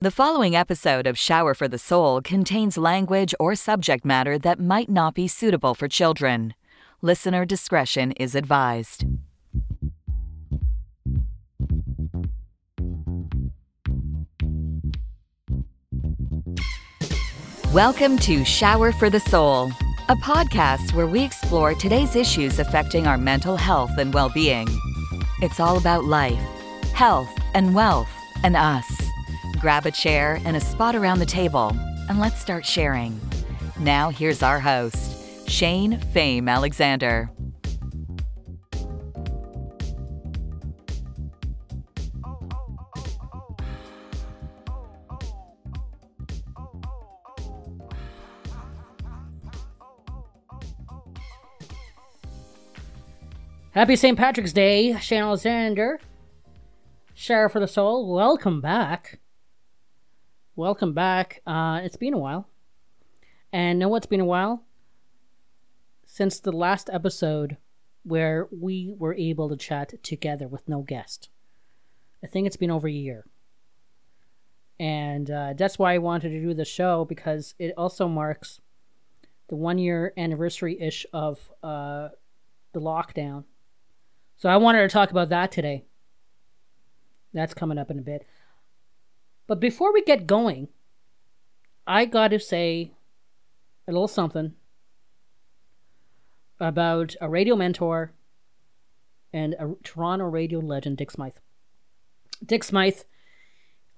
The following episode of Share for the Soul contains language or subject matter that might not be suitable for children. Listener discretion is advised. Welcome to Share for the Soul, a podcast where we explore today's issues affecting our mental health and well being. It's all about life, health, and wealth, and us. Grab a chair and a spot around the table, and let's start sharing. Now, here's our host, Shane Fame Alexander. Happy St. Patrick's Day, Shane Alexander. Share for the Soul, welcome back. Welcome back. Uh, it's been a while. And know what's been a while? Since the last episode where we were able to chat together with no guest. I think it's been over a year. And uh, that's why I wanted to do the show because it also marks the one year anniversary ish of uh, the lockdown. So I wanted to talk about that today. That's coming up in a bit. But before we get going, I got to say a little something about a radio mentor and a Toronto radio legend, Dick Smyth. Dick Smyth,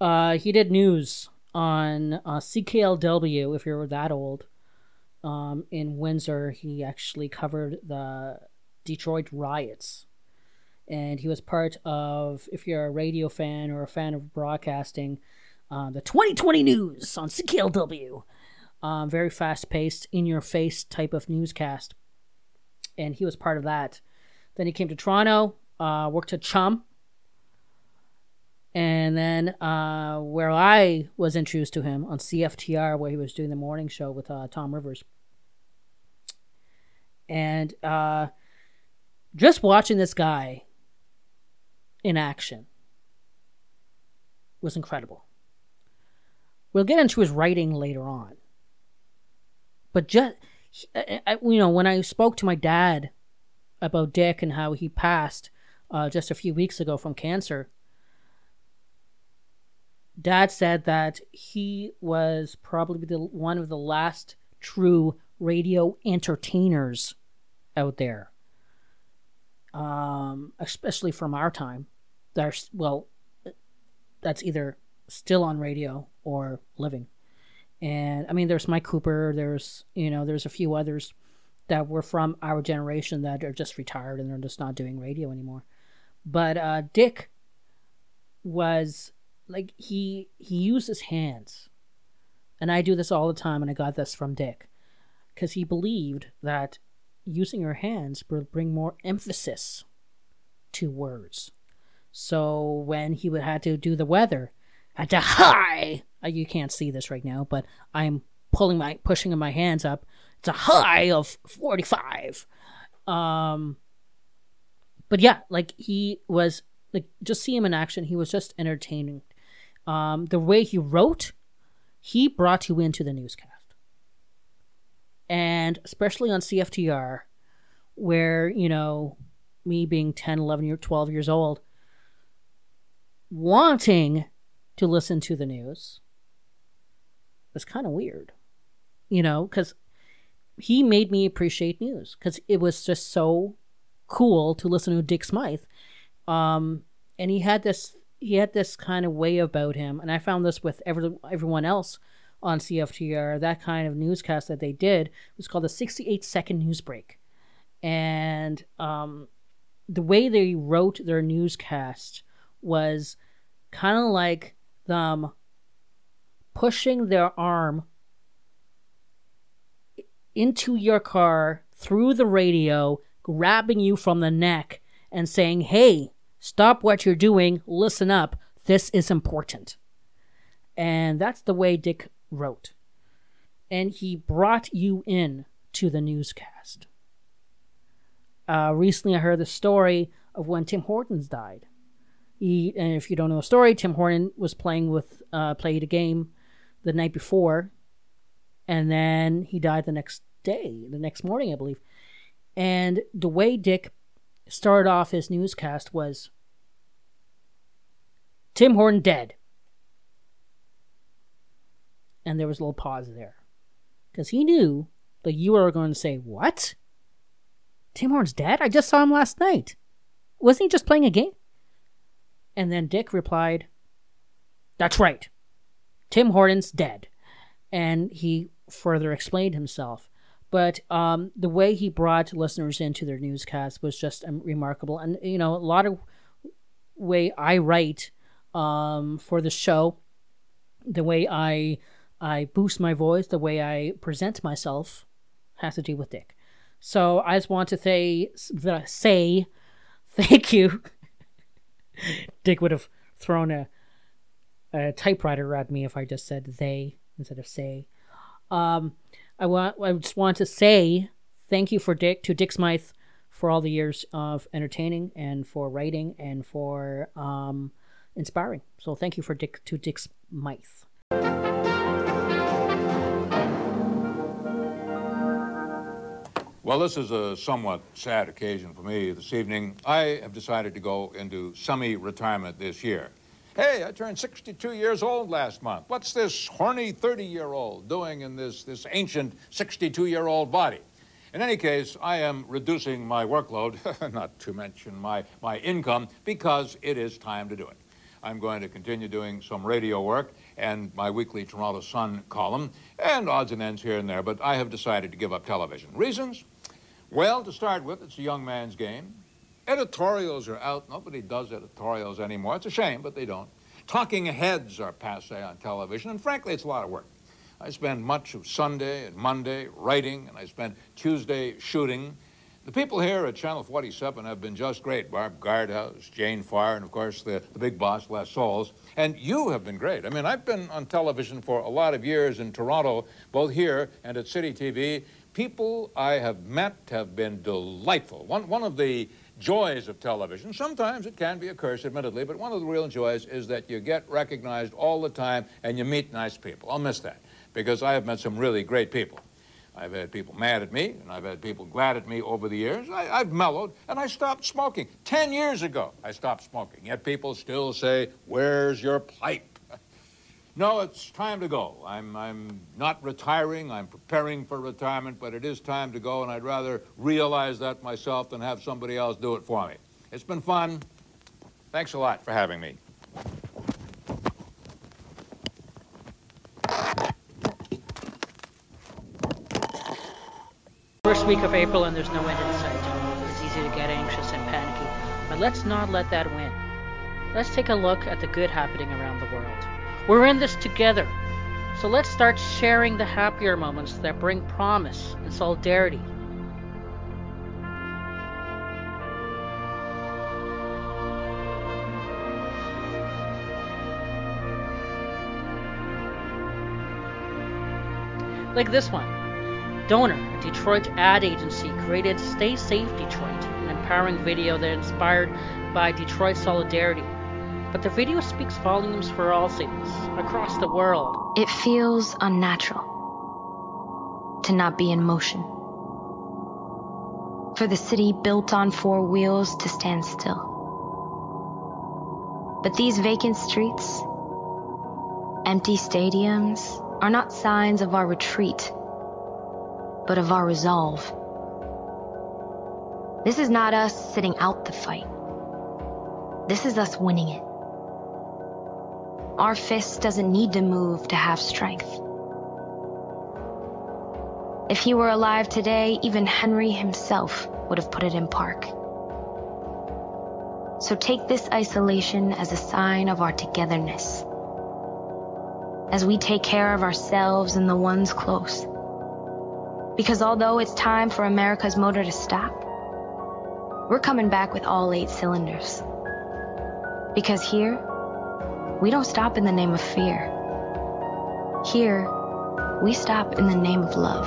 uh, he did news on uh, CKLW, if you're that old, um, in Windsor. He actually covered the Detroit riots and he was part of, if you're a radio fan or a fan of broadcasting, uh, the 2020 news on CKLW. Um, very fast paced, in your face type of newscast. And he was part of that. Then he came to Toronto, uh, worked at Chum. And then uh, where I was introduced to him on CFTR, where he was doing the morning show with uh, Tom Rivers. And uh, just watching this guy in action was incredible. We'll get into his writing later on. But just, you know, when I spoke to my dad about Dick and how he passed uh, just a few weeks ago from cancer, dad said that he was probably the one of the last true radio entertainers out there um, especially from our time. There's well, that's either still on radio or living. And I mean, there's Mike Cooper. There's you know, there's a few others that were from our generation that are just retired and they're just not doing radio anymore. But uh, Dick was like he he used his hands, and I do this all the time, and I got this from Dick, because he believed that using your hands will bring more emphasis to words. So when he would had to do the weather, had to high. You can't see this right now, but I'm pulling my pushing my hands up. It's a high of 45. Um but yeah, like he was like just see him in action, he was just entertaining. Um the way he wrote, he brought you into the newscast and especially on CFTR, where, you know, me being 10, 11, year, 12 years old, wanting to listen to the news was kind of weird, you know, because he made me appreciate news because it was just so cool to listen to Dick Smyth. Um, and he had this he had this kind of way about him, and I found this with every, everyone else on CFTR, that kind of newscast that they did was called the 68 second news break. And um, the way they wrote their newscast was kind of like them pushing their arm into your car through the radio, grabbing you from the neck, and saying, Hey, stop what you're doing, listen up, this is important. And that's the way Dick wrote. And he brought you in to the newscast. Uh, recently, I heard the story of when Tim Hortons died. He, and if you don't know the story, Tim Horton was playing with uh, played a game the night before, and then he died the next day, the next morning, I believe. And the way Dick started off his newscast was Tim Horton dead. And there was a little pause there. Because he knew that you were going to say, What? Tim Horton's dead? I just saw him last night. Wasn't he just playing a game? And then Dick replied, That's right. Tim Horton's dead. And he further explained himself. But um, the way he brought listeners into their newscast was just um, remarkable. And, you know, a lot of way I write um, for the show, the way I I boost my voice, the way I present myself has to do with Dick. So I just want to say, say thank you. Dick would have thrown a, a typewriter at me if I just said they instead of say. Um, I want I just want to say thank you for Dick to Dick Smyth for all the years of entertaining and for writing and for um, inspiring. So thank you for Dick to Dick Smyth. Well, this is a somewhat sad occasion for me this evening. I have decided to go into semi-retirement this year. Hey, I turned 62 years old last month. What's this horny 30-year-old doing in this, this ancient 62-year-old body? In any case, I am reducing my workload, not to mention my, my income, because it is time to do it. I'm going to continue doing some radio work and my weekly Toronto Sun column, and odds and ends here and there, but I have decided to give up television. Reasons? Well, to start with, it's a young man's game. Editorials are out. Nobody does editorials anymore. It's a shame, but they don't. Talking heads are passe on television, and frankly, it's a lot of work. I spend much of Sunday and Monday writing, and I spend Tuesday shooting. The people here at Channel 47 have been just great. Barb Guardhouse, Jane Farr, and of course the, the big boss, Les Soles. And you have been great. I mean, I've been on television for a lot of years in Toronto, both here and at City TV. People I have met have been delightful. One, one of the joys of television. Sometimes it can be a curse, admittedly, but one of the real joys is that you get recognized all the time and you meet nice people. I'll miss that because I have met some really great people. I've had people mad at me, and I've had people glad at me over the years. I, have mellowed, and I stopped smoking. Ten years ago, I stopped smoking. Yet people still say, Where's your pipe? No, it's time to go. I'm, I'm not retiring. I'm preparing for retirement, but it is time to go, and I'd rather realize that myself than have somebody else do it for me. It's been fun. Thanks a lot for having me. First week of April, and there's no end in sight. It's easy to get anxious and panicky, but let's not let that win. Let's take a look at the good happening around the world. We're in this together. So let's start sharing the happier moments that bring promise and solidarity. Like this one. Doner, a Detroit ad agency, created Stay Safe Detroit, an empowering video that inspired by Detroit solidarity but the video speaks volumes for all cities across the world. It feels unnatural to not be in motion. For the city built on four wheels to stand still. But these vacant streets, empty stadiums, are not signs of our retreat, but of our resolve. This is not us sitting out the fight. This is us winning it. Our fist doesn't need to move to have strength. If he were alive today, even Henry himself would have put it in park. So take this isolation as a sign of our togetherness. As we take care of ourselves and the ones close. Because although it's time for America's motor to stop, we're coming back with all eight cylinders. Because here, we don't stop in the name of fear. Here, we stop in the name of love.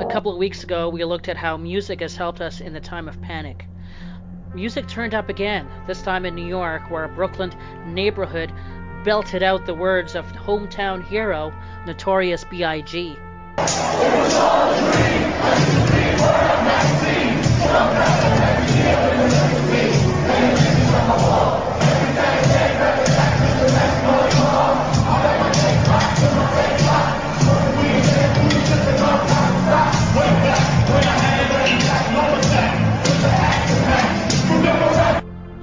A couple of weeks ago, we looked at how music has helped us in the time of panic. music turned up again, this time in New York, where a Brooklyn neighborhood belted out the words of hometown hero Notorious B.I.G.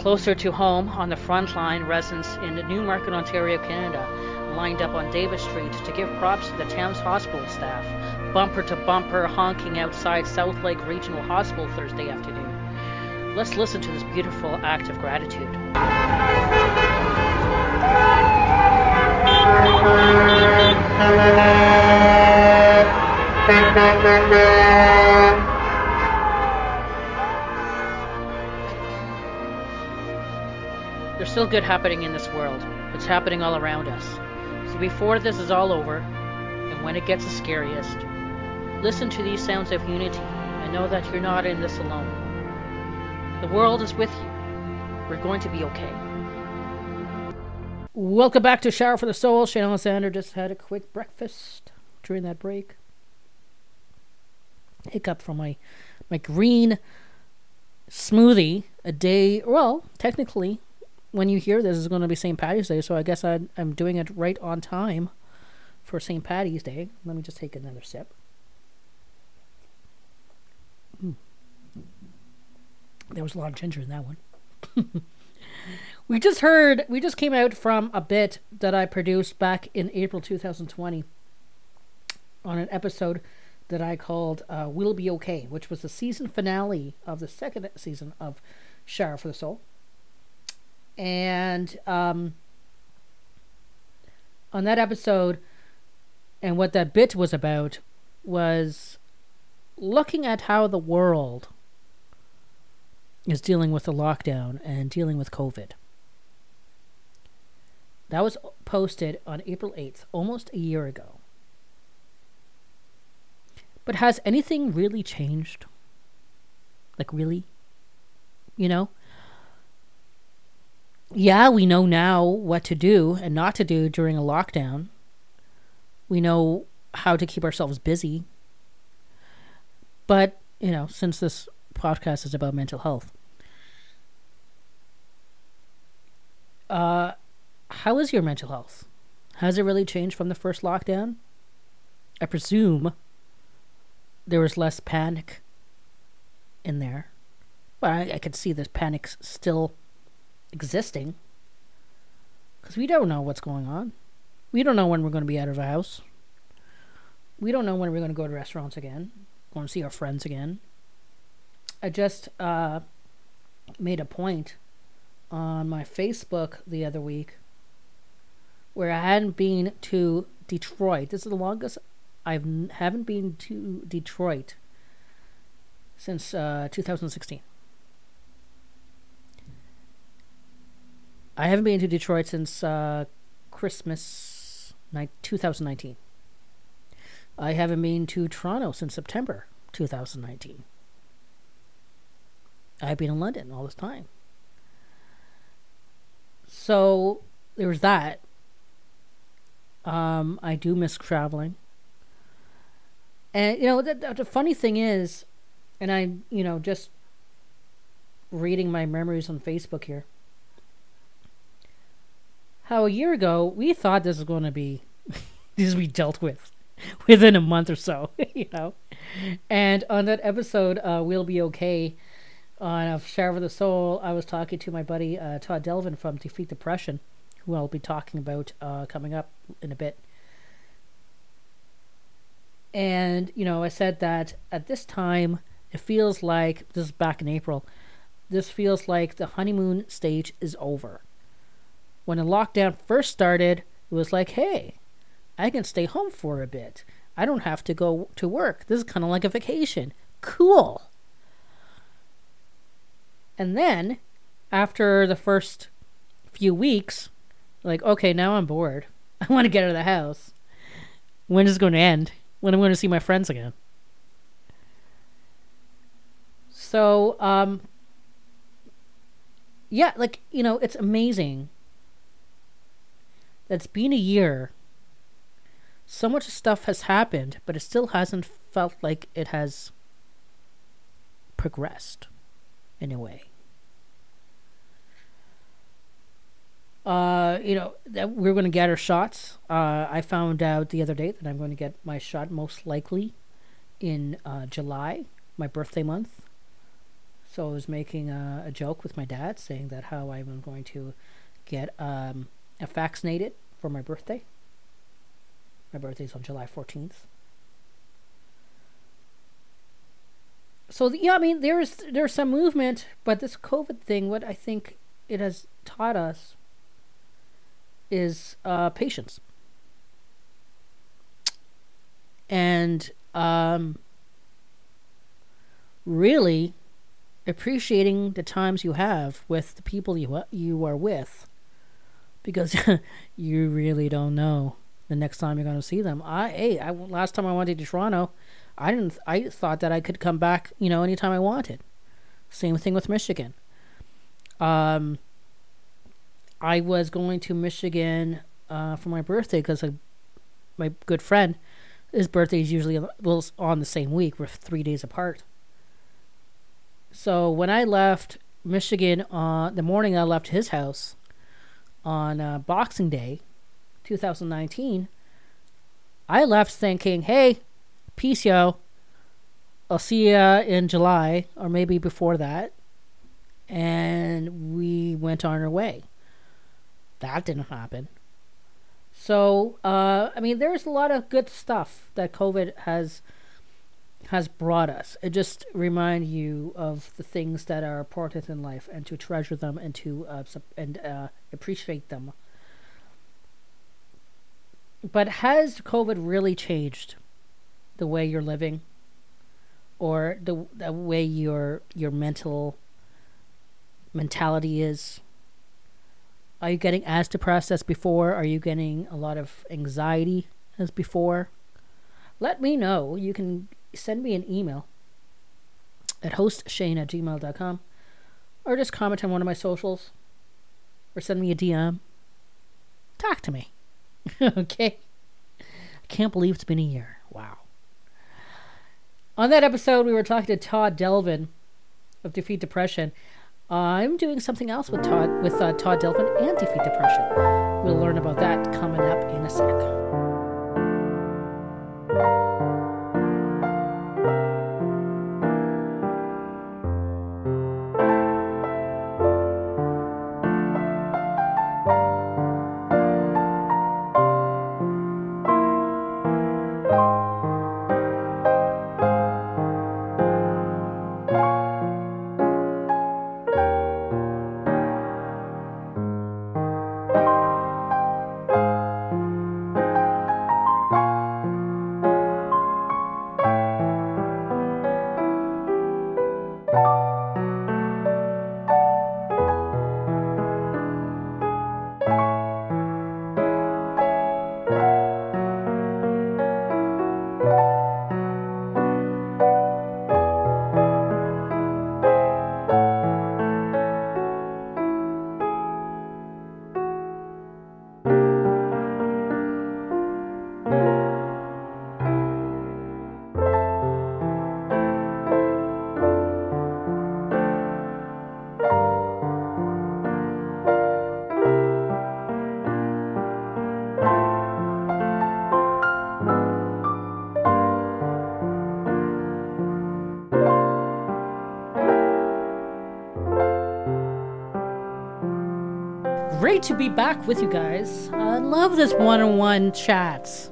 Closer to home, on the front line, residents in Newmarket, Ontario, Canada, lined up on Davis Street to give props to the town's hospital staff, bumper to bumper honking outside Southlake Regional Hospital Thursday afternoon. Let's listen to this beautiful act of gratitude. There's still good happening in this world. It's happening all around us. So before this is all over, and when it gets the scariest, listen to these sounds of unity and know that you're not in this alone. The world is with you. We're going to be okay. Welcome back to Share for the Soul. Shane Alexander just had a quick breakfast during that break. Hiccup from my my green smoothie a day. Well, technically, when you hear this, is going to be St. Patty's Day, so I guess I, I'm doing it right on time for St. Patty's Day. Let me just take another sip. Mm. There was a lot of ginger in that one. we just heard, we just came out from a bit that I produced back in April 2020 on an episode that I called uh, We'll Be Okay, which was the season finale of the second season of Share for the Soul and um, on that episode, and what that bit was about was looking at how the world is dealing with the lockdown and dealing with COVID. That was posted on April 8th, almost a year ago. But has anything really changed? Like, really? You know? Yeah, we know now what to do and not to do during a lockdown. We know how to keep ourselves busy. But, you know, since this podcast is about mental health, uh, how is your mental health? Has it really changed from the first lockdown? I presume there was less panic in there. But I, I could see this panic still existing because we don't know what's going on. We don't know when we're going to be out of a house. We don't know when we're going to go to restaurants again, to see our friends again. I just uh, made a point on my Facebook the other week where I hadn't been to Detroit. This is the longest I haven't been to Detroit since uh, 2016. I haven't been to Detroit since uh, Christmas ni- 2019. I haven't been to Toronto since September 2019. I've been in London all this time. So there was that. Um, I do miss traveling. And, you know, the, the funny thing is, and I, you know, just reading my memories on Facebook here how a year ago we thought this was going to be this be dealt with within a month or so, you know. And on that episode, uh, we'll be okay. On a Share of the Soul, I was talking to my buddy uh, Todd Delvin from Defeat Depression, who I'll be talking about uh, coming up in a bit. And you know, I said that at this time, it feels like this is back in April. This feels like the honeymoon stage is over when the lockdown first started, it was like, hey, I can stay home for a bit. I don't have to go to work. This is kind of like a vacation. Cool. And then, after the first few weeks, like, okay, now I'm bored. I want to get out of the house. When is it going to end? When am I'm going to see my friends again? So, um, yeah, like, you know, it's amazing. It's been a year. So much stuff has happened, but it still hasn't felt like it has progressed in a way. Uh, you know, that we're going to get our shots. Uh, I found out the other day that I'm going to get my shot most likely in uh, July, my birthday month. So I was making a, a, joke with my dad, saying that how I'm going to get um, vaccinated for my birthday. My birthday's on July 14th. So yeah, I mean, there's there's some movement, but this COVID thing, what I think it has taught us is uh, patience. And um, really appreciating the times you have with the people you you are with because you really don't know the next time you're going to see them. I hey, I last time I went to Toronto, I didn't I thought that I could come back, you know, anytime I wanted. Same thing with Michigan. Um I was going to Michigan uh, for my birthday because my good friend, his birthday is usually well on the same week. We're three days apart. So when I left Michigan on the morning I left his house on uh, Boxing Day, 2019, I left thinking, "Hey, peace, yo. I'll see you in July or maybe before that." And we went on our way. That didn't happen. So, uh, I mean, there's a lot of good stuff that COVID has has brought us. It just remind you of the things that are important in life and to treasure them and to uh, and uh, appreciate them. But has COVID really changed the way you're living, or the the way your your mental mentality is? Are you getting as depressed as before? Are you getting a lot of anxiety as before? Let me know. You can send me an email at hostshane at gmail.com or just comment on one of my socials or send me a DM. Talk to me. okay? I can't believe it's been a year. Wow. On that episode, we were talking to Todd Delvin of Defeat Depression. I'm doing something else with Todd with uh, Todd Delvin and Defeat Depression. We'll learn about that great to be back with you guys. I love this one on one chats.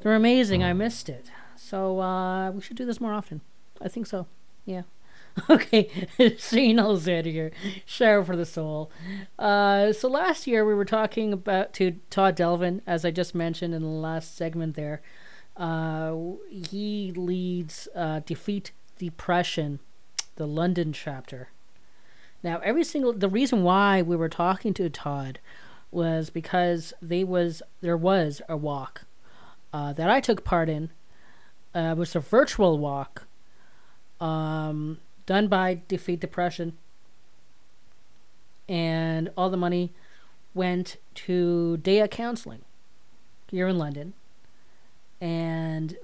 They're amazing. I missed it. So uh, we should do this more often. I think so. Yeah. Okay, Shane Alexander here, Share for the Soul. Uh, so last year we were talking about to Todd Delvin, as I just mentioned in the last segment there. Uh, he leads uh, Defeat Depression, the London chapter. Now, every single the reason why we were talking to Todd was because they was there was a walk uh, that I took part in. Uh, it was a virtual walk um, done by Defeat Depression. and all the money went to Daya Counseling here in London. And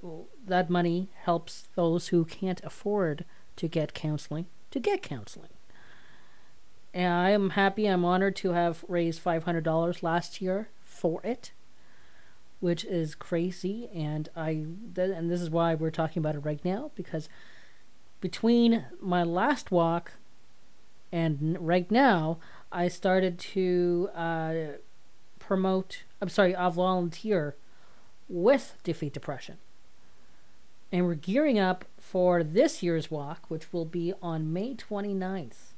that money helps those who can't afford to get counseling to get counseling. And I am happy, I'm honored to have raised $500 last year for it, which is crazy. And I, th- and this is why we're talking about it right now because between my last walk and right now, I started to uh, promote, I'm sorry, I'll volunteer with Defeat Depression. And we're gearing up for this year's walk, which will be on May 29th.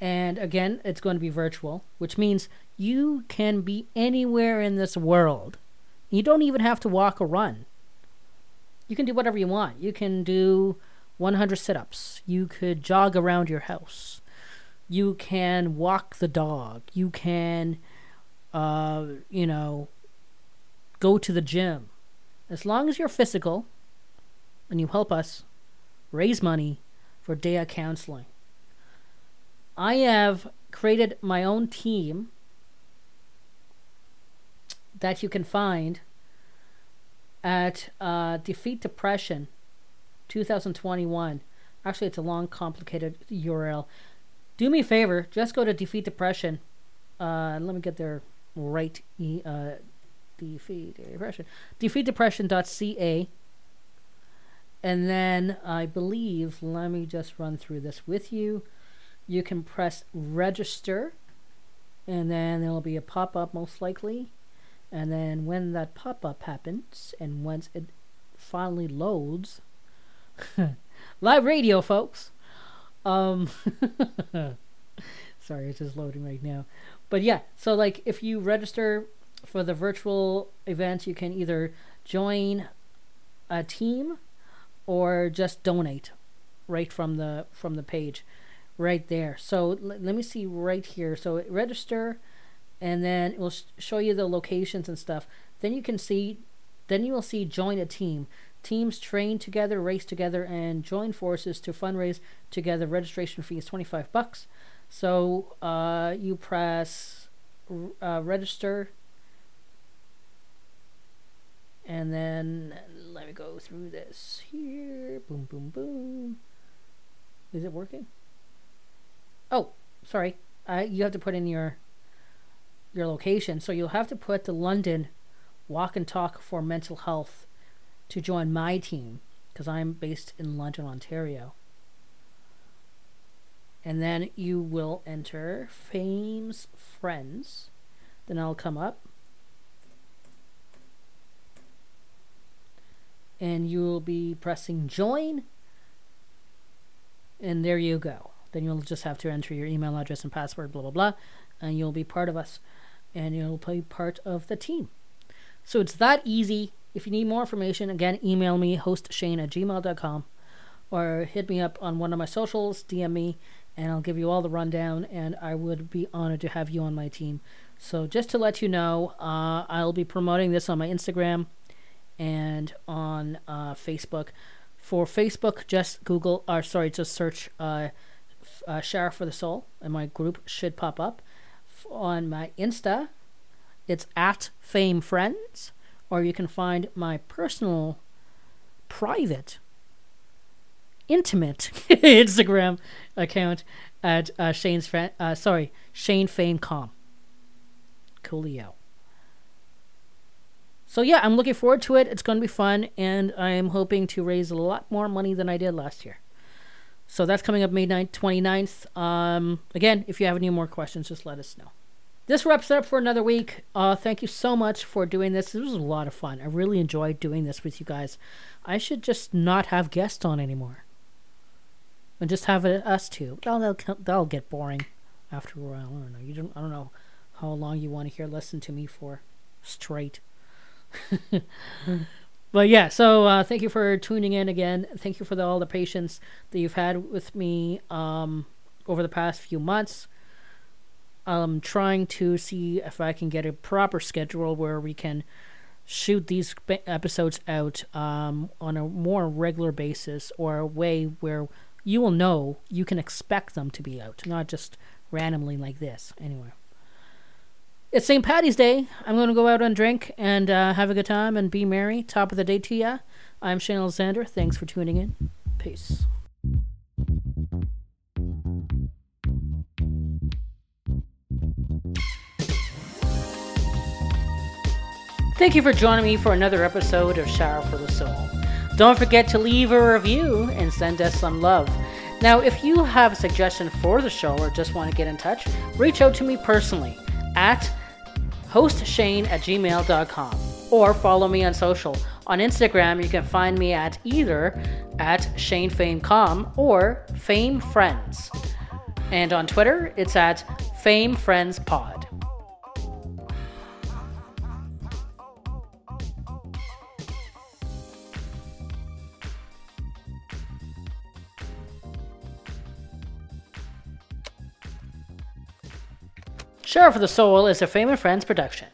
And again, it's going to be virtual, which means you can be anywhere in this world. You don't even have to walk or run. You can do whatever you want. You can do 100 sit ups. You could jog around your house. You can walk the dog. You can, uh, you know, go to the gym. As long as you're physical and you help us raise money for Daya Counseling. I have created my own team that you can find at uh, Defeat Depression 2021. Actually, it's a long, complicated URL. Do me a favor, just go to Defeat Depression. Uh, let me get there right uh, Defeat Depression. DefeatDepression.ca. And then I believe, let me just run through this with you. You can press register, and then there'll be a pop up most likely. And then when that pop up happens, and once it finally loads, Live radio, folks. Um, sorry, it's just loading right now. But yeah, so like if you register for the virtual event, you can either join a team or just donate right from the from the page right there. So l- let me see right here. So register and then it will sh- show you the locations and stuff. Then you can see then you will see join a team. Teams train together, race together, and join forces to fundraise together. Registration fee is 25 bucks. So uh, you press uh, register, and then let me go through this here. Boom, boom, boom. Is it working? Oh, sorry. I you have to put in your your location. So you'll have to put the London Walk and Talk for Mental Health to join my team because I'm based in London, Ontario. And then you will enter Fame's Friends. Then I'll come up. And you will be pressing join. And there you go. Then you'll just have to enter your email address and password, blah, blah, blah. And you'll be part of us. And you'll be part of the team. So it's that easy. If you need more information, again, email me, hostshane at gmail.com, or hit me up on one of my socials, DM me, and I'll give you all the rundown, and I would be honored to have you on my team. So just to let you know, uh, I'll be promoting this on my Instagram and on uh, Facebook. For Facebook, just Google, or sorry, just search uh, uh, for the Soul, and my group should pop up. On my Insta, it's at Fame Friends or you can find my personal, private, intimate Instagram account at uh, Shane's friend. Uh, sorry, Shane Fame Com. Coolio. So yeah, I'm looking forward to it. It's going to be fun, and I'm hoping to raise a lot more money than I did last year. So that's coming up May 9th, 29th. Um, again, if you have any more questions, just let us know this wraps it up for another week. Uh, thank you so much for doing this. This was a lot of fun. I really enjoyed doing this with you guys. I should just not have guests on anymore, and just have us two. That'll that'll get boring after a while. I don't know. You don't. I don't know how long you want to hear listen to me for straight. but yeah, so uh, thank you for tuning in again. Thank you for the, all the patience that you've had with me um, over the past few months. I'm trying to see if I can get a proper schedule where we can shoot these episodes out um, on a more regular basis or a way where you will know you can expect them to be out, not just randomly like this. Anyway. It's St. Patty's Day. I'm going to go out and drink and uh, have a good time and be merry. Top of the day to ya. I'm Shane Alexander. Thanks for tuning in. Peace. Thank you for joining me for another episode of Share for the Soul. Don't forget to leave a review and send us some love. Now, if you have a suggestion for the show or just want to get in touch, reach out to me personally at hostshane at gmail.com or follow me on social. On Instagram, you can find me at either at ShaneFameCom or Fame Friends. And on Twitter, it's at Fame Friends of the Soul is a Fame and Friends production.